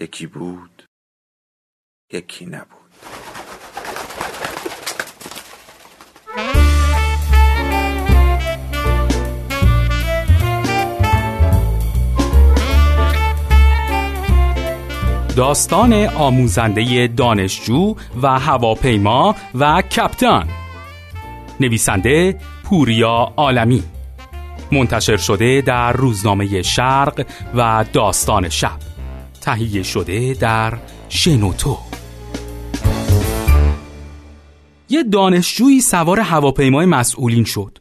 یکی بود یکی نبود. داستان آموزنده دانشجو و هواپیما و کپتان. نویسنده پوریا عالمی. منتشر شده در روزنامه شرق و داستان شب. تهیه شده در شنوتو. یه دانشجویی سوار هواپیمای مسئولین شد.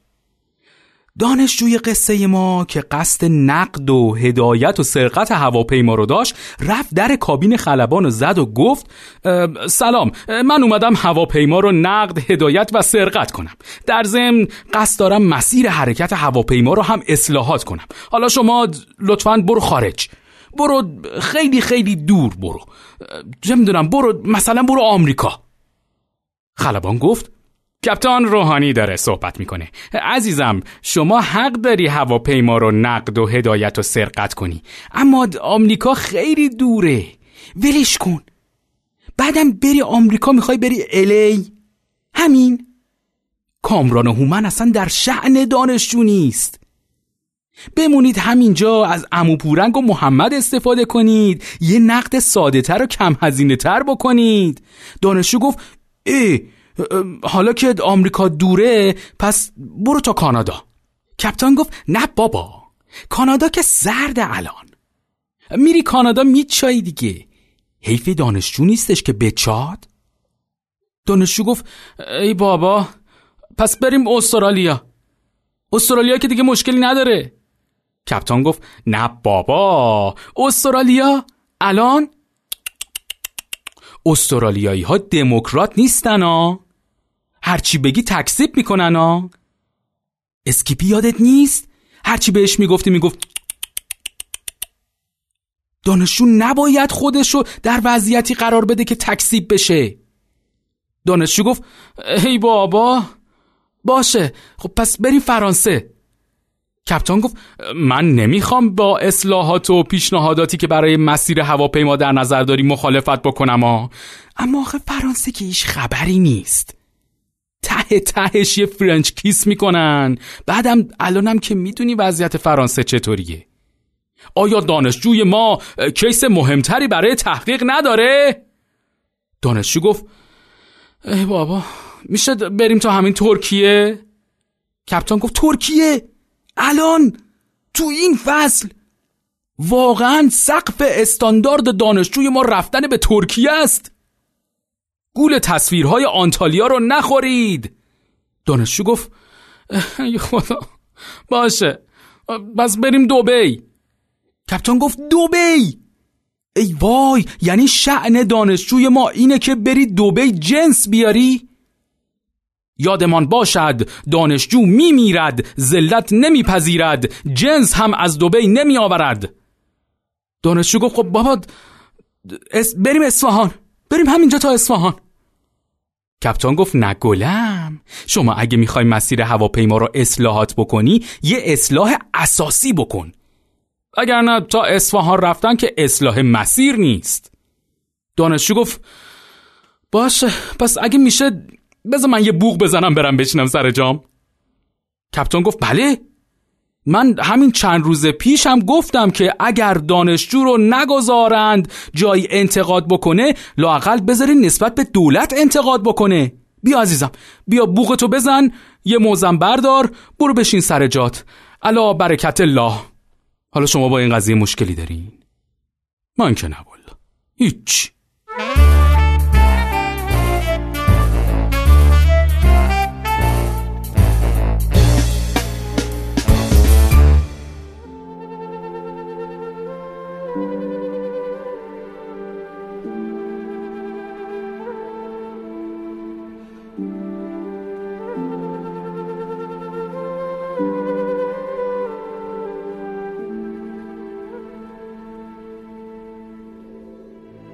دانشجوی قصه ما که قصد نقد و هدایت و سرقت هواپیما رو داشت رفت در کابین خلبان و زد و گفت سلام من اومدم هواپیما رو نقد هدایت و سرقت کنم. در ضمن قصد دارم مسیر حرکت هواپیما رو هم اصلاحات کنم. حالا شما لطفا برو خارج. برو خیلی خیلی دور برو. چه می‌دونم برو مثلا برو آمریکا. خلبان گفت کپتان روحانی داره صحبت می‌کنه. عزیزم شما حق داری هواپیما رو نقد و هدایت و سرقت کنی. اما آمریکا خیلی دوره. ولش کن. بعدم بری آمریکا می‌خوای بری الی همین. کامران و هومن اصلا در شعن دانشجو نیست. بمونید همینجا از امو پورنگ و محمد استفاده کنید. یه نقد ساده تر و کم هزینه تر بکنید. دانشجو گفت ای حالا که آمریکا دوره پس برو تا کانادا. کپتان گفت نه بابا کانادا که زرد الان. میری کانادا میچایی دیگه. حیف دانشجو نیستش که بچاد. دانشجو گفت ای بابا پس بریم استرالیا. استرالیا که دیگه مشکلی نداره. کپتان گفت نه بابا استرالیا الان؟ استرالیایی ها دموکرات نیستن ها هرچی بگی تکسیب می‌کنن ها اسکیپی یادت نیست؟ هرچی بهش می‌گفتی می‌گفت دانشجو نباید خودشو در وضعیتی قرار بده که تکسیب بشه. دانشجو گفت ای بابا باشه. خب پس بریم فرانسه. کاپیتان گفت من نمی‌خوام با اصلاحات و پیشنهاداتی که برای مسیر هواپیما در نظر داری مخالفت بکنم ها. اما آخه فرانسه که هیچ خبری نیست ته تهش یه French kiss می‌کنن بعدم الانم که می‌دونی وضعیت فرانسه چطوریه آیا دانشجوی ما case مهمتری برای تحقیق نداره؟ دانشجو گفت ای بابا میشه بریم تا همین ترکیه؟ کپتان گفت ترکیه الان تو این فصل واقعا سقف استاندارد دانشجوی ما رفتن به ترکیه است. گول تصویرهای آنتالیا رو نخورید. دانشجو گفت ای خدا باشه بس بریم دوبی کپتان گفت دوبی ای وای یعنی شعن دانشجوی ما اینه که بری دوبی جنس بیاری؟ یادمان باشد دانشجو می میرد ذلت نمیپذیرد جنس هم از دوبی نمی آورد دانشجو گفت خب بابا بریم اصفهان بریم همینجا تا اصفهان. کپتان گفت نگلم شما اگه می‌خوای مسیر هواپیما رو اصلاحات بکنی یه اصلاح اساسی بکن. اگر نه تا اصفهان رفتن که اصلاح مسیر نیست. دانشجو گفت باشه پس اگه میشه بذار من یه بوغ بزنم برم بشینم سر جام. کپتان گفت بله. من همین چند روز پیش هم گفتم که اگر دانشجو رو نگذارند جای انتقاد بکنه لاقل بذارین نسبت به دولت انتقاد بکنه. بیا عزیزم بیا بوغتو بزن یه موزم بردار برو بشین سر جات. الا برکت الله. حالا شما با این قضیه مشکلی دارین؟ من که نه هیچ.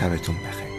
شبتون بخیر.